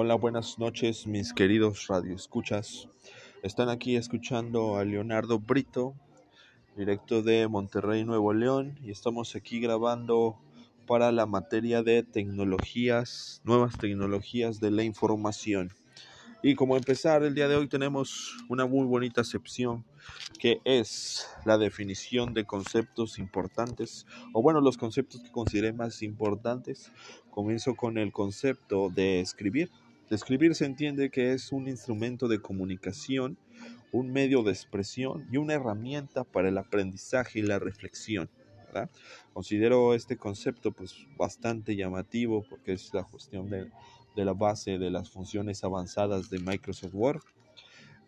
Hola, buenas noches, mis queridos radioescuchas. Están aquí escuchando a Leonardo Brito, directo de Monterrey, Nuevo León, y estamos aquí grabando para la materia de tecnologías, nuevas tecnologías de la información. Y como empezar el día de hoy tenemos una muy bonita sección que es la definición de conceptos importantes, o bueno, los conceptos que consideré más importantes. Comienzo con el concepto de escribir. Escribir se entiende que es un instrumento de comunicación, un medio de expresión y una herramienta para el aprendizaje y la reflexión. Considero este concepto pues bastante llamativo porque es la cuestión de, de la base de las funciones avanzadas de Microsoft Word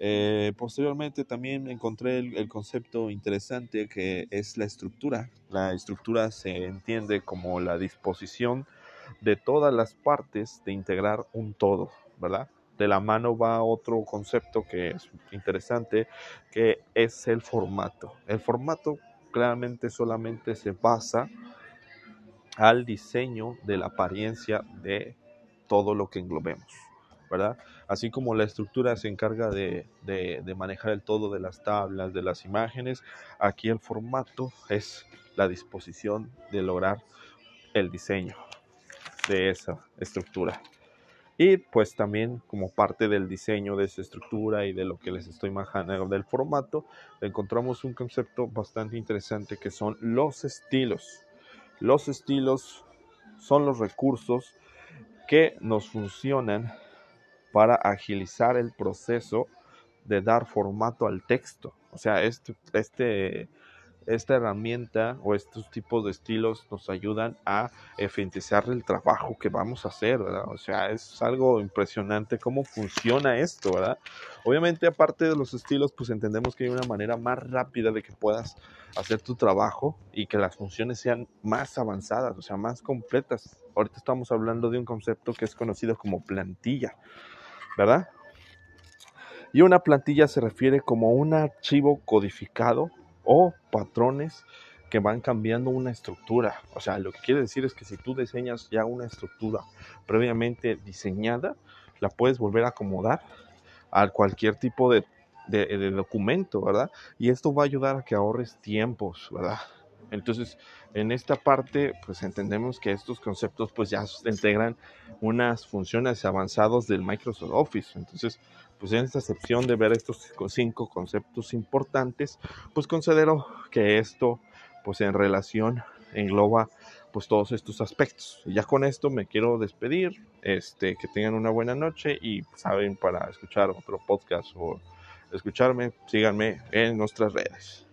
eh, posteriormente también encontré el, concepto interesante que es la estructura. La estructura se entiende como la disposición de todas las partes de integrar un todo, ¿verdad? De la mano va otro concepto que es interesante, que es el formato. El formato claramente solamente se basa al diseño de la apariencia de todo lo que englobemos. ¿verdad? Así como la estructura se encarga de, manejar el todo de las tablas, de las imágenes, aquí el formato es la disposición de lograr el diseño de esa estructura. Y pues también como parte del diseño de esa estructura y de lo que les estoy manejando del formato, encontramos un concepto bastante interesante que son los estilos. Los estilos son los recursos que nos funcionan para agilizar el proceso de dar formato al texto. O sea, este, este, esta herramienta o estos tipos de estilos nos ayudan a eficientizar el trabajo que vamos a hacer, ¿verdad? O sea, es algo impresionante cómo funciona esto, ¿verdad? Obviamente, aparte de los estilos, pues entendemos que hay una manera más rápida de que puedas hacer tu trabajo y que las funciones sean más avanzadas, o sea, más completas. Ahorita estamos hablando de un concepto que es conocido como plantilla. ¿verdad? Y una plantilla se refiere como un archivo codificado o patrones que van cambiando una estructura. O sea, lo que quiere decir es que si tú diseñas ya una estructura previamente diseñada, la puedes volver a acomodar a cualquier tipo de, de documento, ¿verdad? Y esto va a ayudar a que ahorres tiempos, ¿verdad? Entonces, en esta parte, pues entendemos que estos conceptos pues ya integran unas funciones avanzadas del Microsoft Office. Entonces, pues en esta sección de ver estos cinco conceptos importantes, pues considero que esto, pues en relación engloba pues todos estos aspectos. Y ya con esto me quiero despedir, este, que tengan una buena noche y saben para escuchar otro podcast o escucharme, síganme en nuestras redes.